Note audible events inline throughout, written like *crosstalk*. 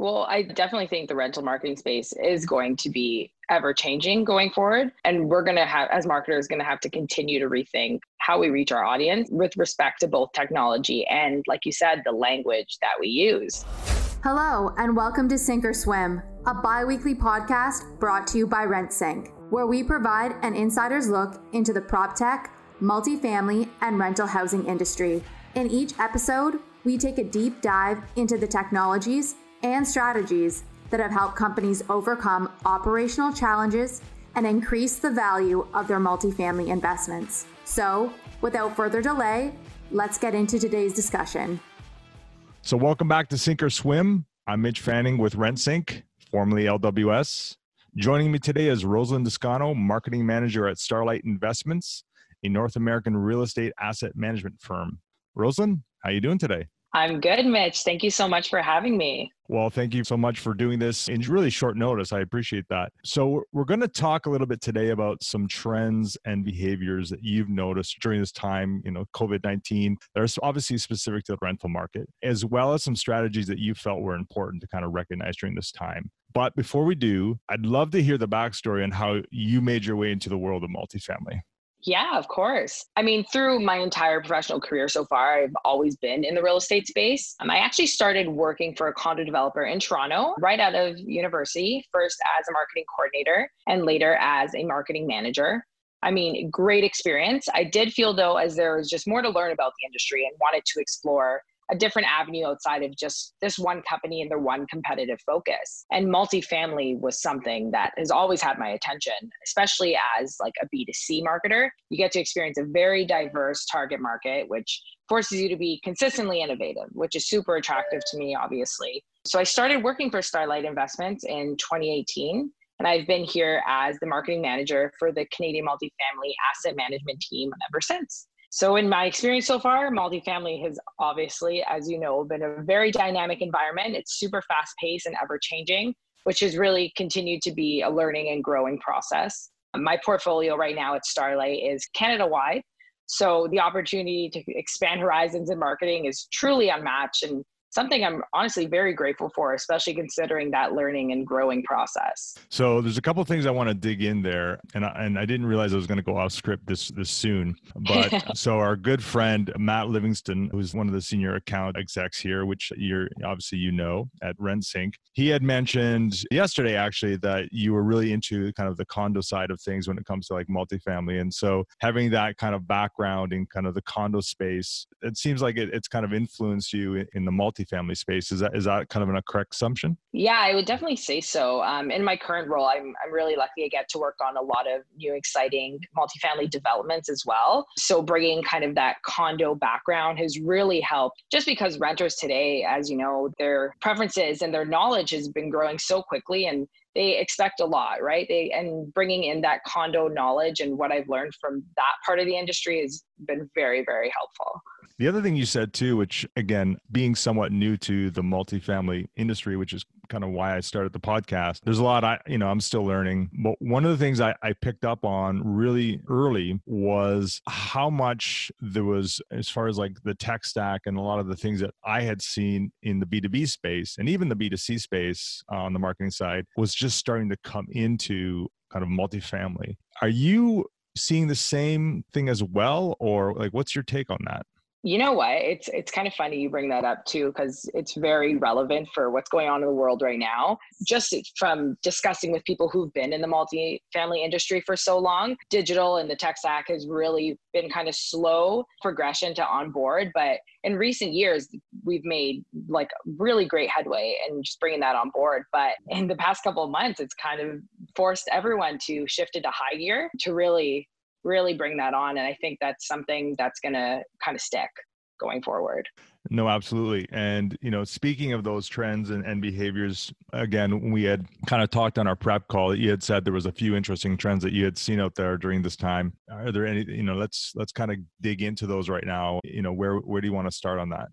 Well, I definitely think the rental marketing space is going to be ever changing going forward. And we're going to have, as marketers, going to have to continue to rethink how we reach our audience with respect to both technology and, like you said, the language that we use. Hello, and welcome to Sink or Swim, a bi weekly podcast brought to you by RentSync, where we provide an insider's look into the prop tech, multifamily, and rental housing industry. In each episode, we take a deep dive into the technologies and strategies that have helped companies overcome operational challenges and increase the value of their multifamily investments. So, without further delay, let's get into today's discussion. So, welcome back to Sink or Swim. I'm Mitch Fanning with RentSync, formerly LWS. Joining me today is Rosalind Descano, marketing manager at Starlight Investments, a North American real estate asset management firm. Rosalind, how are you doing today? I'm good, Mitch. Thank you so much for having me. Well, thank you so much for doing this in really short notice. I appreciate that. So, we're going to talk a little bit today about some trends and behaviors that you've noticed during this time, you know, COVID 19. There's obviously specific to the rental market, as well as some strategies that you felt were important to kind of recognize during this time. But before we do, I'd love to hear the backstory on how you made your way into the world of multifamily. Yeah, of course. I mean, through my entire professional career so far, I've always been in the real estate space. Um, I actually started working for a condo developer in Toronto right out of university, first as a marketing coordinator and later as a marketing manager. I mean, great experience. I did feel though as there was just more to learn about the industry and wanted to explore a different avenue outside of just this one company and their one competitive focus. And multifamily was something that has always had my attention, especially as like a B2C marketer. You get to experience a very diverse target market, which forces you to be consistently innovative, which is super attractive to me, obviously. So I started working for Starlight Investments in 2018. And I've been here as the marketing manager for the Canadian multifamily asset management team ever since. So, in my experience so far, multifamily has obviously, as you know, been a very dynamic environment. It's super fast paced and ever changing, which has really continued to be a learning and growing process. My portfolio right now at Starlight is Canada wide. So, the opportunity to expand horizons in marketing is truly unmatched. And something I'm honestly very grateful for, especially considering that learning and growing process. So there's a couple things I want to dig in there, and I, and I didn't realize I was going to go off script this this soon. But *laughs* so our good friend Matt Livingston, who's one of the senior account execs here, which you're obviously you know at RentSync, he had mentioned yesterday actually that you were really into kind of the condo side of things when it comes to like multifamily, and so having that kind of background in kind of the condo space, it seems like it, it's kind of influenced you in, in the multi multifamily space. Is that is that kind of a correct assumption? Yeah, I would definitely say so. Um, in my current role, I'm I'm really lucky I get to work on a lot of new exciting multifamily developments as well. So bringing kind of that condo background has really helped. Just because renters today, as you know, their preferences and their knowledge has been growing so quickly, and they expect a lot, right? They and bringing in that condo knowledge and what I've learned from that part of the industry has been very, very helpful. The other thing you said too, which again, being somewhat new to the multifamily industry, which is kind of why I started the podcast. There's a lot I, you know, I'm still learning. But one of the things I, I picked up on really early was how much there was, as far as like the tech stack and a lot of the things that I had seen in the B2B space and even the B2C space uh, on the marketing side was just starting to come into kind of multifamily. Are you seeing the same thing as well? Or like, what's your take on that? You know what? It's it's kind of funny you bring that up too because it's very relevant for what's going on in the world right now. Just from discussing with people who've been in the multi-family industry for so long, digital and the tech stack has really been kind of slow progression to onboard, but in recent years we've made like really great headway and just bringing that on board. But in the past couple of months, it's kind of forced everyone to shift into high gear to really really bring that on. And I think that's something that's going to kind of stick going forward. No, absolutely. And, you know, speaking of those trends and, and behaviors, again, we had kind of talked on our prep call that you had said there was a few interesting trends that you had seen out there during this time. Are there any, you know, let's, let's kind of dig into those right now. You know, where, where do you want to start on that?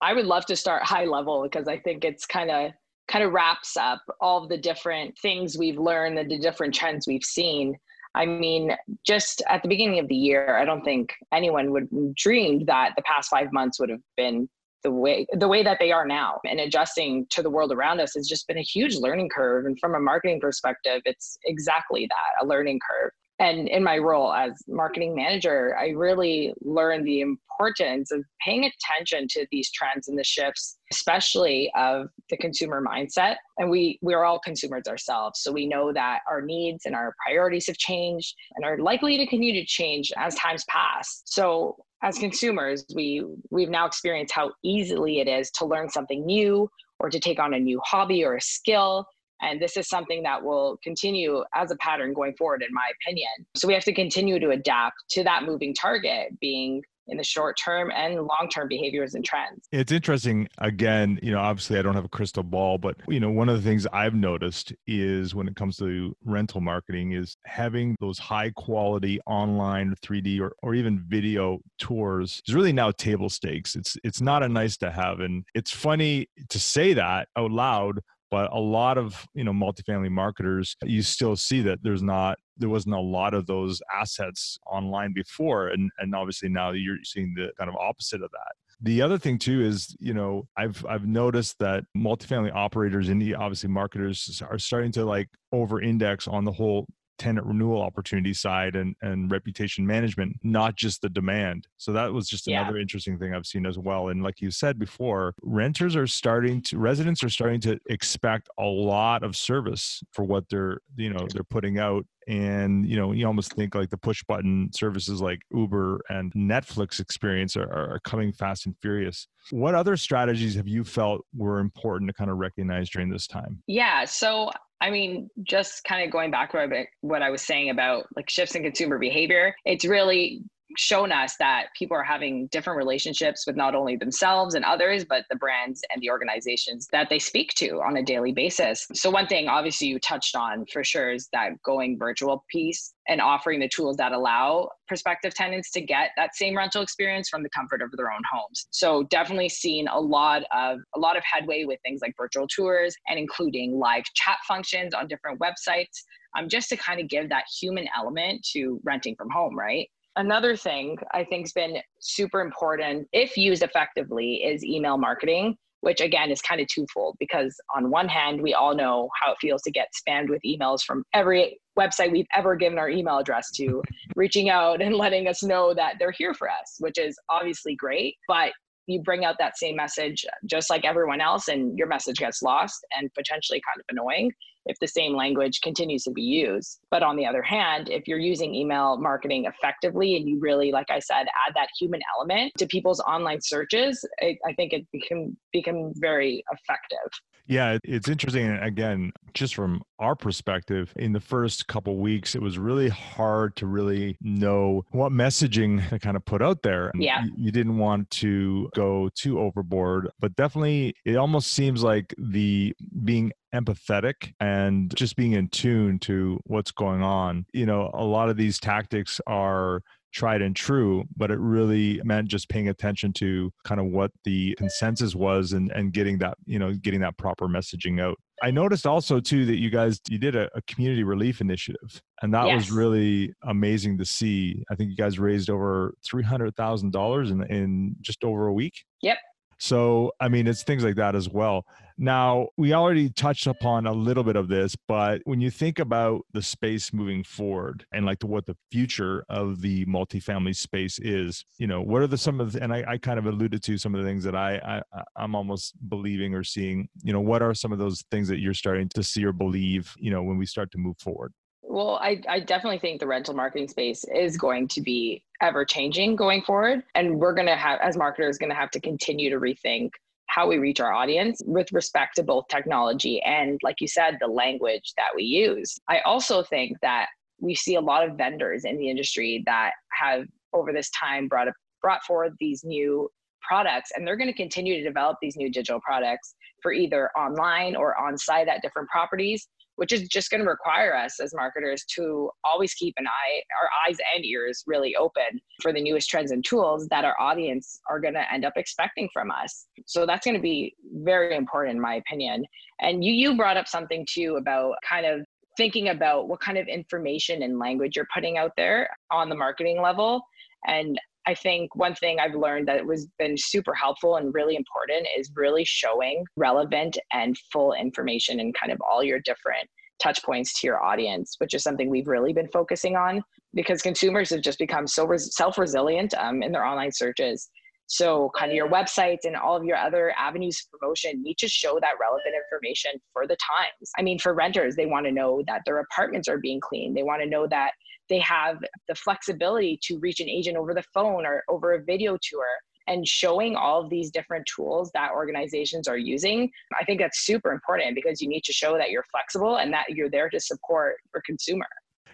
I would love to start high level because I think it's kind of, kind of wraps up all of the different things we've learned and the different trends we've seen. I mean, just at the beginning of the year, I don't think anyone would dreamed that the past five months would have been the way the way that they are now. And adjusting to the world around us has just been a huge learning curve. And from a marketing perspective it's exactly that a learning curve and in my role as marketing manager i really learned the importance of paying attention to these trends and the shifts especially of the consumer mindset and we we're all consumers ourselves so we know that our needs and our priorities have changed and are likely to continue to change as times pass so as consumers, we we've now experienced how easily it is to learn something new or to take on a new hobby or a skill. And this is something that will continue as a pattern going forward, in my opinion. So we have to continue to adapt to that moving target being in the short term and long term behaviors and trends. It's interesting. Again, you know, obviously I don't have a crystal ball, but, you know, one of the things I've noticed is when it comes to rental marketing is having those high quality online 3D or, or even video tours is really now table stakes. It's, it's not a nice to have. And it's funny to say that out loud, but a lot of you know multifamily marketers you still see that there's not there wasn't a lot of those assets online before and and obviously now you're seeing the kind of opposite of that. The other thing too is you know i've i've noticed that multifamily operators and obviously marketers are starting to like over index on the whole tenant renewal opportunity side and, and reputation management, not just the demand. So that was just another yeah. interesting thing I've seen as well. And like you said before, renters are starting to residents are starting to expect a lot of service for what they're, you know, they're putting out and you know you almost think like the push button services like uber and netflix experience are, are coming fast and furious what other strategies have you felt were important to kind of recognize during this time yeah so I mean, just kind of going back to what I was saying about like shifts in consumer behavior, it's really shown us that people are having different relationships with not only themselves and others, but the brands and the organizations that they speak to on a daily basis. So, one thing obviously you touched on for sure is that going virtual piece and offering the tools that allow prospective tenants to get that same rental experience from the comfort of their own homes. So definitely seen a lot of a lot of headway with things like virtual tours and including live chat functions on different websites um, just to kind of give that human element to renting from home, right? Another thing I think has been super important, if used effectively, is email marketing, which again is kind of twofold because on one hand, we all know how it feels to get spammed with emails from every website we've ever given our email address to, *laughs* reaching out and letting us know that they're here for us, which is obviously great. But you bring out that same message just like everyone else and your message gets lost and potentially kind of annoying if the same language continues to be used. But on the other hand if you're using email marketing effectively and you really like i said add that human element to people's online searches i, I think it can become very effective yeah, it's interesting. Again, just from our perspective, in the first couple weeks, it was really hard to really know what messaging to kind of put out there. Yeah. You, didn't want to go too overboard, but definitely it almost seems like the being empathetic and just being in tune to what's going on. You know, a lot of these tactics are tried and true, but it really meant just paying attention to kind of what the consensus was and, and getting that, you know, getting that proper messaging out. I noticed also too that you guys you did a, a community relief initiative, and that yes. was really amazing to see. I think you guys raised over three hundred thousand dollars in in just over a week. Yep. So, I mean, it's things like that as well. Now, we already touched upon a little bit of this, but when you think about the space moving forward and like what the future of the multifamily space is, you know, what are the some of the, and I, I kind of alluded to some of the things that I, I I'm almost believing or seeing, you know, what are some of those things that you're starting to see or believe, you know, when we start to move forward? Well, I, I definitely think the rental marketing space is going to be ever changing going forward. And we're going to have, as marketers, going to have to continue to rethink how we reach our audience with respect to both technology and, like you said, the language that we use. I also think that we see a lot of vendors in the industry that have, over this time, brought, a, brought forward these new products, and they're going to continue to develop these new digital products for either online or on site at different properties which is just going to require us as marketers to always keep an eye, our eyes and ears really open for the newest trends and tools that our audience are going to end up expecting from us. So that's going to be very important, in my opinion. And you you brought up something too about kind of thinking about what kind of information and language you're putting out there on the marketing level. And I think one thing I've learned that was been super helpful and really important is really showing relevant and full information in kind of all your different touch points to your audience, which is something we've really been focusing on because consumers have just become so res- self resilient um, in their online searches. So, kind of your websites and all of your other avenues of promotion need to show that relevant information for the times. I mean, for renters, they want to know that their apartments are being cleaned. They want to know that they have the flexibility to reach an agent over the phone or over a video tour and showing all of these different tools that organizations are using i think that's super important because you need to show that you're flexible and that you're there to support your consumer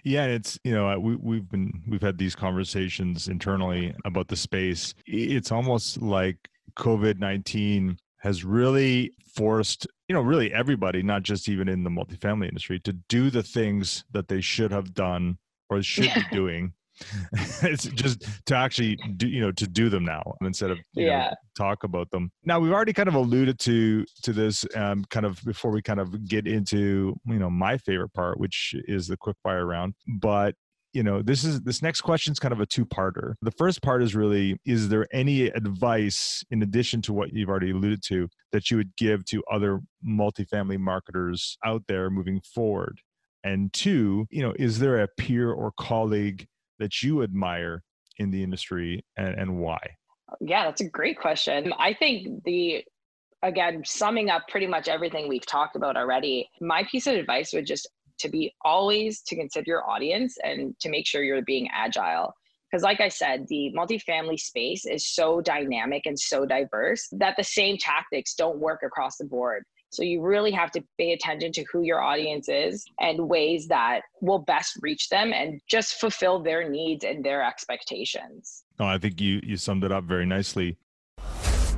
yeah, it's you know we we've been we've had these conversations internally about the space. It's almost like COVID nineteen has really forced you know really everybody, not just even in the multifamily industry, to do the things that they should have done or should yeah. be doing *laughs* it's just to actually do you know to do them now instead of yeah know, talk about them. Now we've already kind of alluded to to this um, kind of before we kind of get into you know my favorite part which is the quick fire round. But you know this is this next question is kind of a two-parter. The first part is really is there any advice in addition to what you've already alluded to that you would give to other multifamily marketers out there moving forward? And two you know is there a peer or colleague that you admire in the industry and, and why? Yeah, that's a great question. I think the again, summing up pretty much everything we've talked about already, my piece of advice would just to be always to consider your audience and to make sure you're being agile. Because, like I said, the multifamily space is so dynamic and so diverse that the same tactics don't work across the board. So you really have to pay attention to who your audience is and ways that will best reach them and just fulfill their needs and their expectations. Oh, I think you you summed it up very nicely.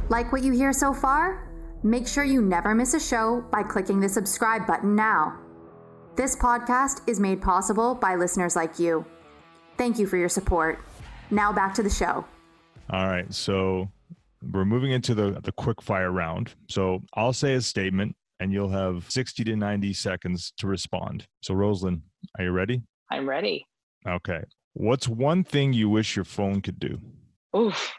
Like what you hear so far? Make sure you never miss a show by clicking the subscribe button now. This podcast is made possible by listeners like you. Thank you for your support. Now back to the show. All right. So we're moving into the the quick fire round. So I'll say a statement and you'll have 60 to 90 seconds to respond. So Rosalind, are you ready? I'm ready. Okay. What's one thing you wish your phone could do? Oof.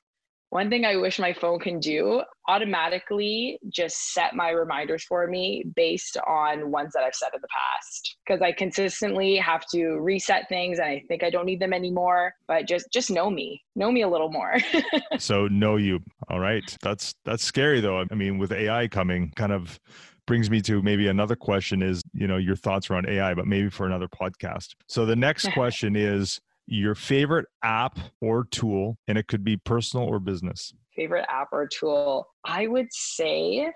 One thing I wish my phone can do automatically just set my reminders for me based on ones that I've set in the past. Because I consistently have to reset things and I think I don't need them anymore but just just know me know me a little more. *laughs* So know you. All right. That's that's scary though. I mean with AI coming kind of brings me to maybe another question is you know your thoughts around AI but maybe for another podcast. So the next *laughs* question is your favorite app or tool, and it could be personal or business. Favorite app or tool? I would say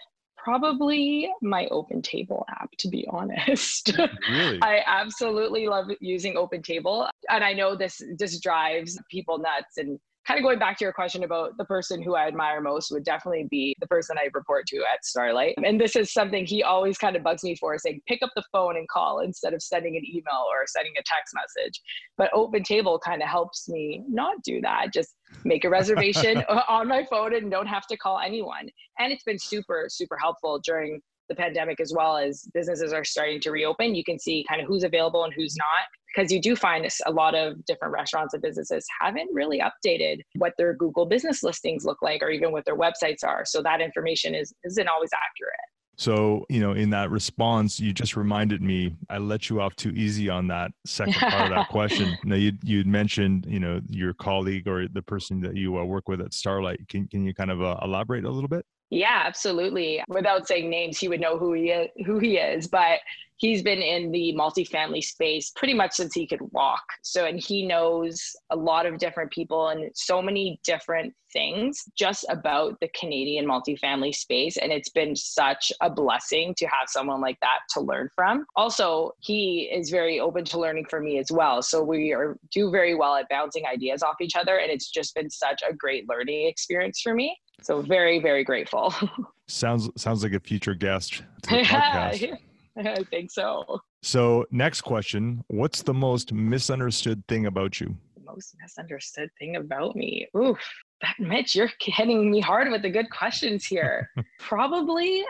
probably my open table app to be *laughs* honest really? i absolutely love using open table and i know this this drives people nuts and kind of going back to your question about the person who I admire most would definitely be the person I report to at Starlight. And this is something he always kind of bugs me for saying, pick up the phone and call instead of sending an email or sending a text message. But Open Table kind of helps me not do that. Just make a reservation *laughs* *laughs* on my phone and don't have to call anyone. And it's been super, super helpful during the pandemic as well as businesses are starting to reopen. You can see kind of who's available and who's not because you do find a lot of different restaurants and businesses haven't really updated what their Google business listings look like or even what their websites are. So that information is isn't always accurate. So, you know, in that response, you just reminded me, I let you off too easy on that second part of that *laughs* question. Now, you you'd mentioned, you know, your colleague or the person that you uh, work with at Starlight. Can, can you kind of uh, elaborate a little bit? Yeah, absolutely. Without saying names, he would know who he is, who he is. But he's been in the multifamily space pretty much since he could walk. So, and he knows a lot of different people and so many different things just about the Canadian multifamily space. And it's been such a blessing to have someone like that to learn from. Also, he is very open to learning from me as well. So we are do very well at bouncing ideas off each other. And it's just been such a great learning experience for me. So very, very grateful. *laughs* sounds sounds like a future guest *laughs* podcast. I think so. So, next question What's the most misunderstood thing about you? The most misunderstood thing about me? Oof, that Mitch, you're hitting me hard with the good questions here. *laughs* Probably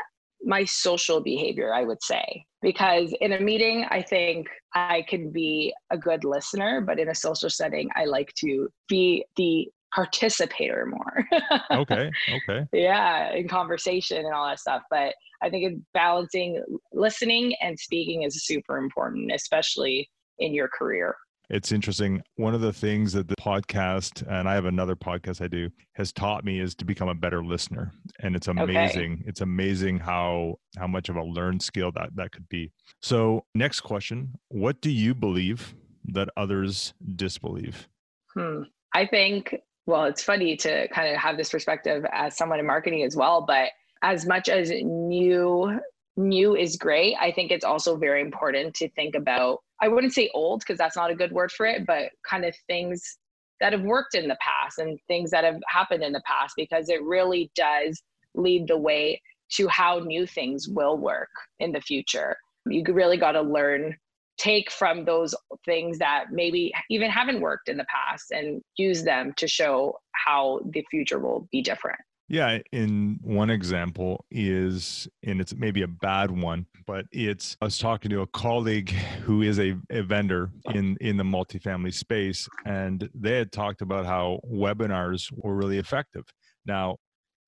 my social behavior, I would say. Because in a meeting, I think I can be a good listener, but in a social setting, I like to be the participator more. *laughs* okay. Okay. Yeah, in conversation and all that stuff. But I think balancing listening and speaking is super important, especially in your career. It's interesting. One of the things that the podcast, and I have another podcast I do, has taught me is to become a better listener. And it's amazing. Okay. It's amazing how how much of a learned skill that that could be. So, next question: What do you believe that others disbelieve? Hmm. I think. Well, it's funny to kind of have this perspective as someone in marketing as well, but as much as new new is great, I think it's also very important to think about I wouldn't say old because that's not a good word for it, but kind of things that have worked in the past and things that have happened in the past because it really does lead the way to how new things will work in the future. You really got to learn, take from those things that maybe even haven't worked in the past and use them to show how the future will be different. Yeah, in one example is, and it's maybe a bad one, but it's I was talking to a colleague who is a, a vendor in in the multifamily space, and they had talked about how webinars were really effective. Now,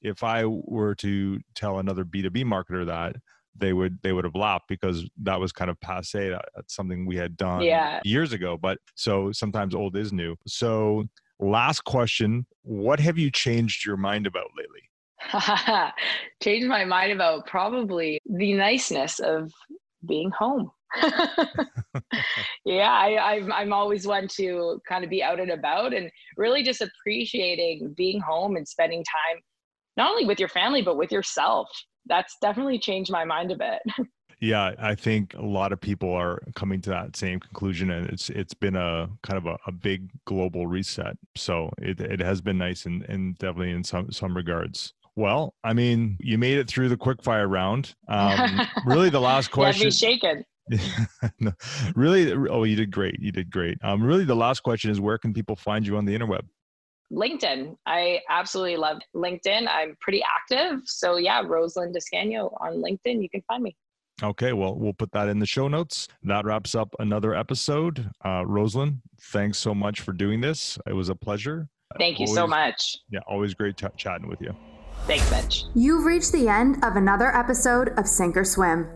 if I were to tell another B two B marketer that, they would they would have laughed because that was kind of passe. That's something we had done yeah. years ago. But so sometimes old is new. So Last question What have you changed your mind about lately? *laughs* changed my mind about probably the niceness of being home. *laughs* yeah, I, I'm, I'm always one to kind of be out and about and really just appreciating being home and spending time not only with your family, but with yourself. That's definitely changed my mind a bit. *laughs* Yeah, I think a lot of people are coming to that same conclusion, and it's it's been a kind of a, a big global reset. So it it has been nice and and definitely in some some regards. Well, I mean, you made it through the quickfire round. Um, *laughs* really, the last question. yeah, *laughs* shaken. no, really, oh, you did great. You did great. Um, really, the last question is where can people find you on the interweb? LinkedIn. I absolutely love LinkedIn. I'm pretty active. So yeah, Rosalind Descano on LinkedIn. You can find me. Okay, well, we'll put that in the show notes. That wraps up another episode. Uh, Rosalind, thanks so much for doing this. It was a pleasure. Thank you always, so much. Yeah, always great t- chatting with you. Thanks, Mitch. You've reached the end of another episode of Sink or Swim.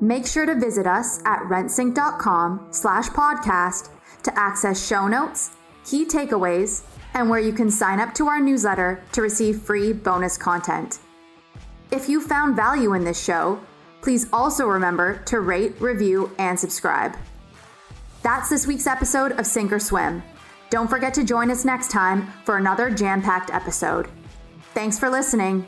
Make sure to visit us at rentsync.com slash podcast to access show notes, key takeaways, and where you can sign up to our newsletter to receive free bonus content. If you found value in this show, Please also remember to rate, review, and subscribe. That's this week's episode of Sink or Swim. Don't forget to join us next time for another jam packed episode. Thanks for listening